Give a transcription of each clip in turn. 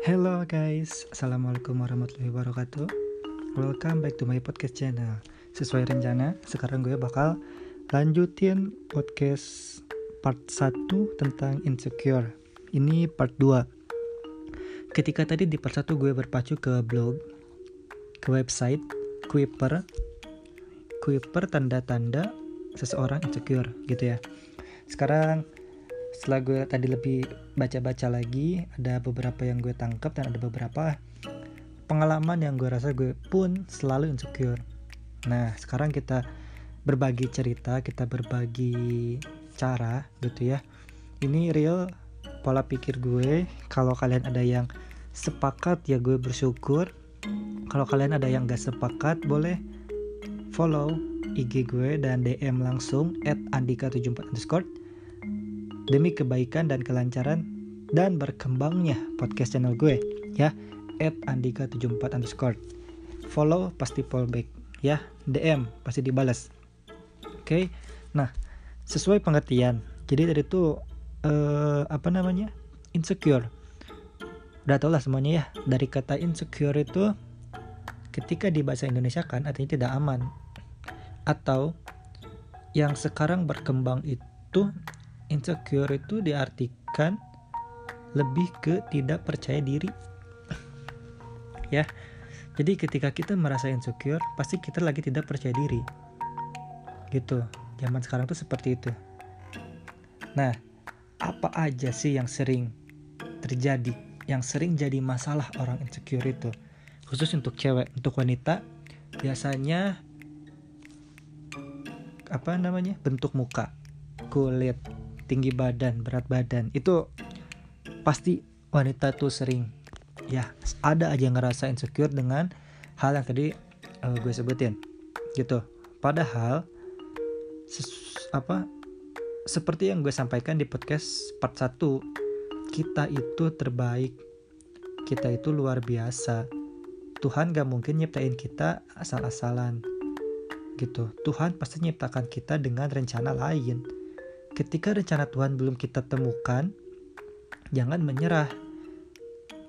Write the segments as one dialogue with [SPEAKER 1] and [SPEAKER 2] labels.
[SPEAKER 1] Hello guys, Assalamualaikum warahmatullahi wabarakatuh. Welcome back to my podcast channel. Sesuai rencana, sekarang gue bakal lanjutin podcast part 1 tentang insecure. Ini part 2 Ketika tadi di part 1 gue berpacu ke blog Ke website Kuiper. Kuiper tanda-tanda seseorang insecure gitu ya. Sekarang setelah gue tadi lebih baca-baca lagi ada beberapa yang gue tangkap dan ada beberapa pengalaman yang gue rasa gue pun selalu insecure. Nah sekarang kita berbagi cerita kita berbagi cara gitu ya. Ini real pola pikir gue. Kalau kalian ada yang sepakat ya gue bersyukur. Kalau kalian ada yang gak sepakat boleh follow IG gue dan DM langsung at andika74 underscore demi kebaikan dan kelancaran dan berkembangnya podcast channel gue ya. At andika74 underscore. Follow pasti fallback ya. DM pasti dibalas oke? Okay? nah sesuai pengertian. Jadi dari itu uh, apa namanya? Insecure. Udah tau lah semuanya ya. Dari kata insecure itu ketika di bahasa Indonesia kan artinya tidak aman. Atau yang sekarang berkembang itu insecure itu diartikan lebih ke tidak percaya diri. Ya jadi ketika kita merasa insecure pasti kita lagi tidak percaya diri. Gitu zaman sekarang tuh seperti itu. Nah apa aja sih yang sering terjadi yang sering jadi masalah orang insecure itu? Khusus untuk cewek untuk wanita biasanya apa namanya? Bentuk muka kulit tinggi badan, berat badan itu pasti wanita tuh sering ya ada aja yang ngerasa insecure dengan hal yang tadi uh, gue sebutin gitu. Padahal apa seperti yang gue sampaikan di podcast part 1 kita itu terbaik kita itu luar biasa. Tuhan gak mungkin nyiptain kita asal-asalan gitu. Tuhan pasti nyiptakan kita dengan rencana lain ketika rencana Tuhan belum kita temukan, jangan menyerah.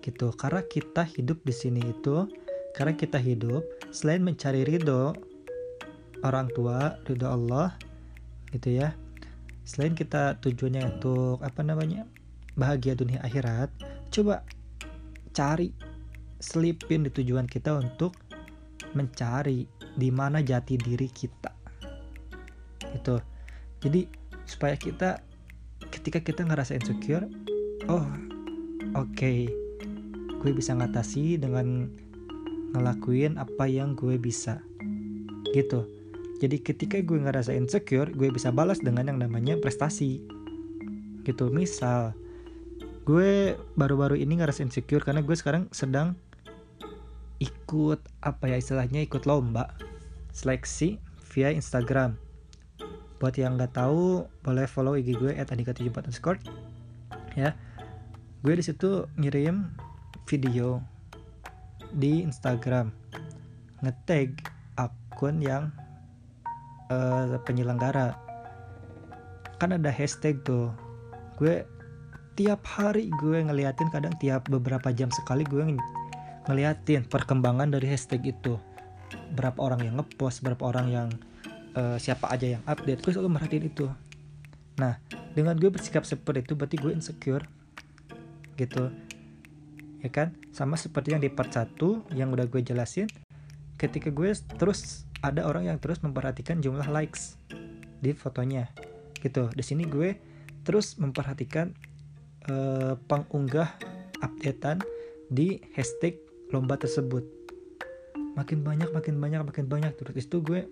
[SPEAKER 1] Gitu, karena kita hidup di sini itu, karena kita hidup selain mencari ridho orang tua, ridho Allah, gitu ya. Selain kita tujuannya untuk apa namanya bahagia dunia akhirat, coba cari selipin di tujuan kita untuk mencari di mana jati diri kita. Itu. Jadi supaya kita ketika kita ngerasa insecure oh oke okay, gue bisa ngatasi dengan ngelakuin apa yang gue bisa gitu. Jadi ketika gue ngerasa insecure gue bisa balas dengan yang namanya prestasi gitu. Misal gue baru-baru ini ngerasa insecure karena gue sekarang sedang ikut apa ya istilahnya ikut lomba seleksi via Instagram buat yang nggak tahu boleh follow IG gue at andika74 underscore. Ya. Gue di situ ngirim video di Instagram. Ngetag akun yang uh, penyelenggara. Kan ada hashtag tuh. Gue tiap hari gue ngeliatin kadang tiap beberapa jam sekali gue ng ngeliatin perkembangan dari hashtag itu. Berapa orang yang ngepost berapa orang yang uh, siapa aja yang update. Gue selalu merhatiin itu. Nah dengan gue bersikap seperti itu berarti gue insecure gitu. Ya kan? Sama seperti yang di part 1 yang udah gue jelasin ketika gue terus ada orang yang terus memperhatikan jumlah likes di fotonya gitu. Di sini gue terus memperhatikan uh, pengunggah updatean di hashtag lomba tersebut. Makin banyak makin banyak makin banyak. Terus itu gue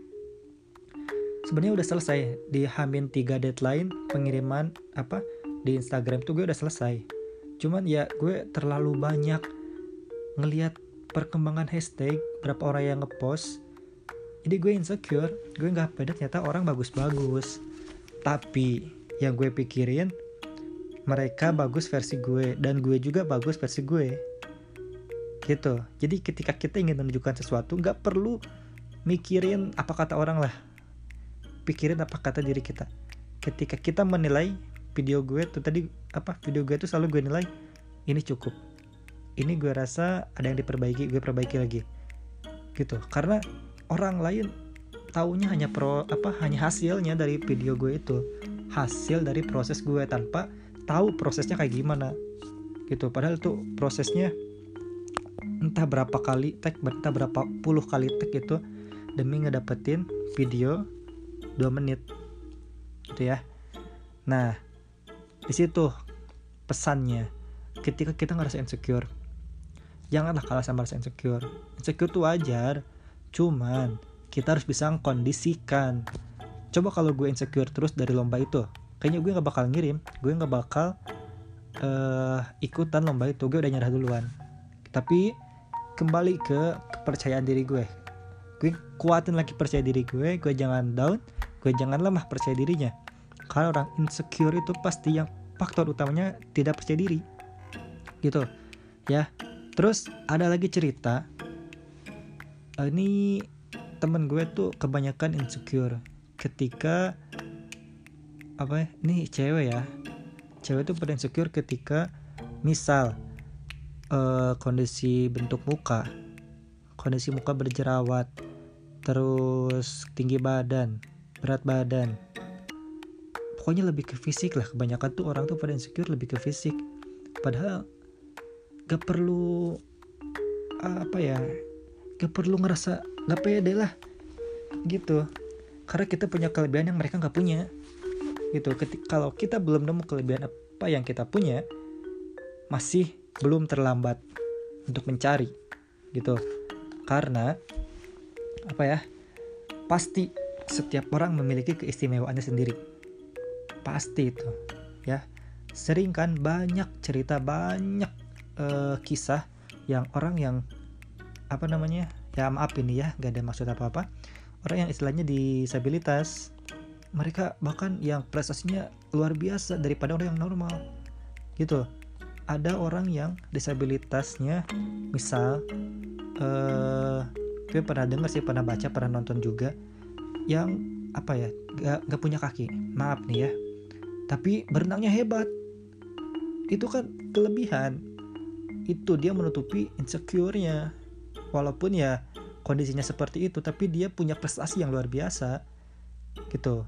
[SPEAKER 1] sebenarnya udah selesai. Di Hamin 3 deadline pengiriman apa di Instagram tuh gue udah selesai. Cuman ya gue terlalu banyak ngelihat perkembangan hashtag berapa orang yang ngepost. Jadi gue insecure gue nggak pede ternyata orang bagus-bagus. Tapi yang gue pikirin mereka bagus versi gue dan gue juga bagus versi gue. Gitu. Jadi ketika kita ingin menunjukkan sesuatu nggak perlu mikirin apa kata orang lah pikirin apa kata diri kita. Ketika kita menilai video gue tuh tadi apa video gue tuh selalu gue nilai ini cukup. Ini gue rasa ada yang diperbaiki gue perbaiki lagi. Gitu. Karena orang lain taunya hanya pro apa hanya hasilnya dari video gue itu. Hasil dari proses gue tanpa tahu prosesnya kayak gimana. Gitu. Padahal tuh prosesnya entah berapa kali tag entah berapa puluh kali tag itu demi ngedapetin video 2 menit. Gitu ya. Nah di situ pesannya ketika kita ngerasa insecure janganlah kalah sama rasa insecure. Insecure tuh wajar cuman kita harus bisa kondisikan coba kalau gue insecure terus dari lomba itu kayaknya gue nggak bakal ngirim gue nggak bakal uh, ikutan lomba itu. Gue udah nyerah duluan. Tapi kembali ke kepercayaan diri gue. Gue kuatin lagi percaya diri gue gue jangan down gue jangan lemah percaya dirinya. Karena orang insecure itu pasti yang faktor utamanya tidak percaya diri. Gitu. Ya. Terus ada lagi cerita. Uh, ini temen gue tuh kebanyakan insecure. Ketika apa ya ini cewek ya. Cewek tuh pada insecure ketika misal uh, kondisi bentuk muka. Kondisi muka berjerawat. Terus tinggi badan berat badan. Pokoknya lebih ke fisik lah. Kebanyakan tuh orang tuh pada insecure lebih ke fisik. Padahal gak perlu apa ya gak perlu ngerasa gak pede lah. Gitu. Karena kita punya kelebihan yang mereka nggak punya. Gitu. Ketika, kalau kita belum nemu kelebihan apa yang kita punya masih belum terlambat untuk mencari. Gitu. Karena apa ya pasti setiap orang memiliki keistimewaannya sendiri. Pasti itu ya. Sering kan banyak cerita banyak uh, kisah yang orang yang apa namanya ya maaf ini ya gak ada maksud apa apa orang yang istilahnya disabilitas mereka bahkan yang prestasinya luar biasa daripada orang yang normal gitu. Ada orang yang disabilitasnya misal eh gue pernah dengar sih pernah baca pernah nonton juga yang apa ya gak, gak punya kaki. Maaf nih ya. Tapi berenangnya hebat. Itu kan kelebihan. Itu dia menutupi insecure-nya. Walaupun ya kondisinya seperti itu tapi dia punya prestasi yang luar biasa. Gitu.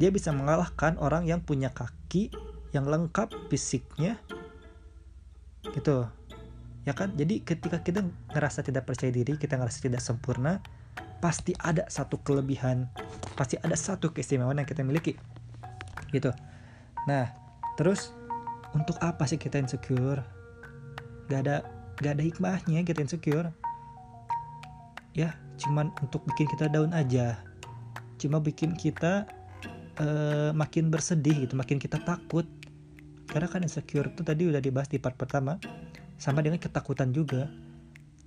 [SPEAKER 1] Dia bisa mengalahkan orang yang punya kaki yang lengkap fisiknya. Gitu. Ya kan? Jadi ketika kita ngerasa tidak percaya diri kita ngerasa tidak sempurna pasti ada satu kelebihan pasti ada satu keistimewaan yang kita miliki. Gitu. Nah terus untuk apa sih kita insecure? Gak ada gak ada hikmahnya kita insecure. Ya cuman untuk bikin kita down aja. Cuma bikin kita uh, makin bersedih gitu makin kita takut. Karena kan insecure itu tadi udah dibahas di part pertama sama dengan ketakutan juga.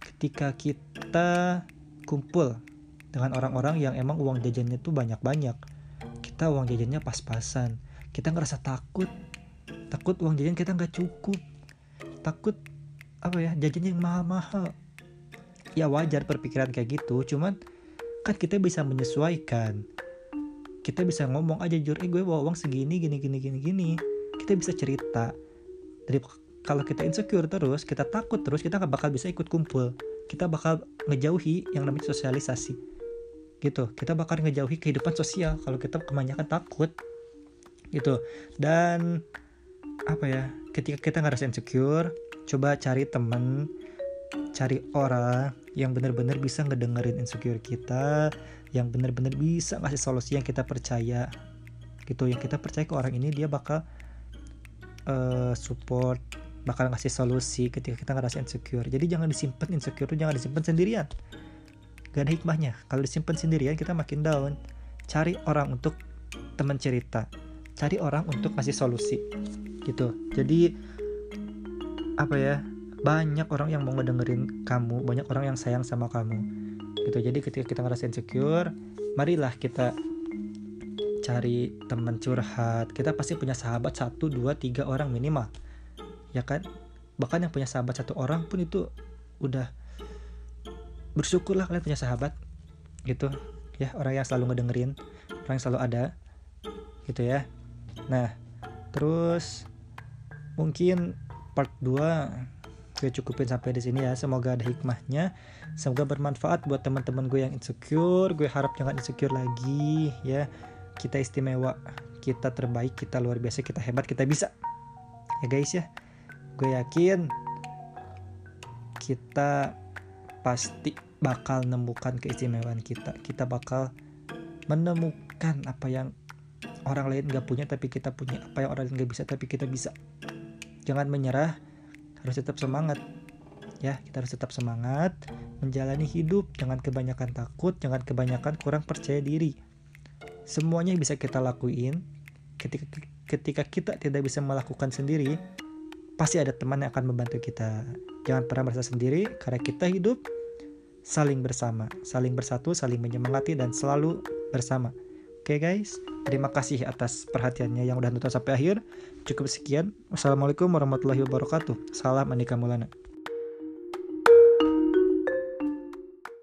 [SPEAKER 1] Ketika kita kumpul dengan orang-orang yang emang uang jajannya tuh banyak-banyak. Kita uang jajannya pas-pasan. Kita ngerasa takut. Takut uang jajan kita nggak cukup. Takut apa ya jajannya yang mahal-mahal. Ya wajar berpikiran kayak gitu cuman kan kita bisa menyesuaikan. Kita bisa ngomong aja jujur eh gue bawa uang segini gini gini gini gini. Kita bisa cerita. Dari kalau kita insecure terus kita takut terus kita nggak bakal bisa ikut kumpul. Kita bakal ngejauhi yang namanya sosialisasi gitu. Kita bakal ngejauhi kehidupan sosial kalau kita kebanyakan takut gitu. Dan apa ya ketika kita ngerasa insecure coba cari temen cari orang yang benar-benar bisa ngedengerin insecure kita yang benar-benar bisa ngasih solusi yang kita percaya gitu. Yang kita percaya ke orang ini dia bakal uh, support bakal ngasih solusi ketika kita ngerasa insecure. Jadi jangan disimpan insecure itu jangan disimpan sendirian gak ada hikmahnya. Kalau disimpan sendirian kita makin down. Cari orang untuk teman cerita. Cari orang untuk ngasih solusi. Gitu. Jadi apa ya banyak orang yang mau ngedengerin kamu banyak orang yang sayang sama kamu. Gitu. Jadi ketika kita ngerasa insecure marilah kita cari teman curhat. Kita pasti punya sahabat satu dua tiga orang minimal. Ya kan? Bahkan yang punya sahabat satu orang pun itu udah bersyukurlah kalian punya sahabat gitu. Ya orang yang selalu ngedengerin orang yang selalu ada gitu ya. Nah terus mungkin part 2 gue cukupin sampai di sini ya. Semoga ada hikmahnya semoga bermanfaat buat teman-teman gue yang insecure. Gue harap jangan insecure lagi ya. Kita istimewa kita terbaik kita luar biasa kita hebat kita bisa. Ya guys ya. Gue yakin kita pasti bakal menemukan keistimewaan kita. Kita bakal menemukan apa yang orang lain gak punya tapi kita punya. Apa yang orang lain gak bisa tapi kita bisa. Jangan menyerah harus tetap semangat. Ya kita harus tetap semangat menjalani hidup. Jangan kebanyakan takut jangan kebanyakan kurang percaya diri. Semuanya bisa kita lakuin ketika ketika kita tidak bisa melakukan sendiri pasti ada teman yang akan membantu kita jangan pernah merasa sendiri karena kita hidup saling bersama saling bersatu saling menyemangati dan selalu bersama Oke okay guys, terima kasih atas perhatiannya yang udah nonton sampai akhir. Cukup sekian. Wassalamualaikum warahmatullahi wabarakatuh. Salam Andika Maulana.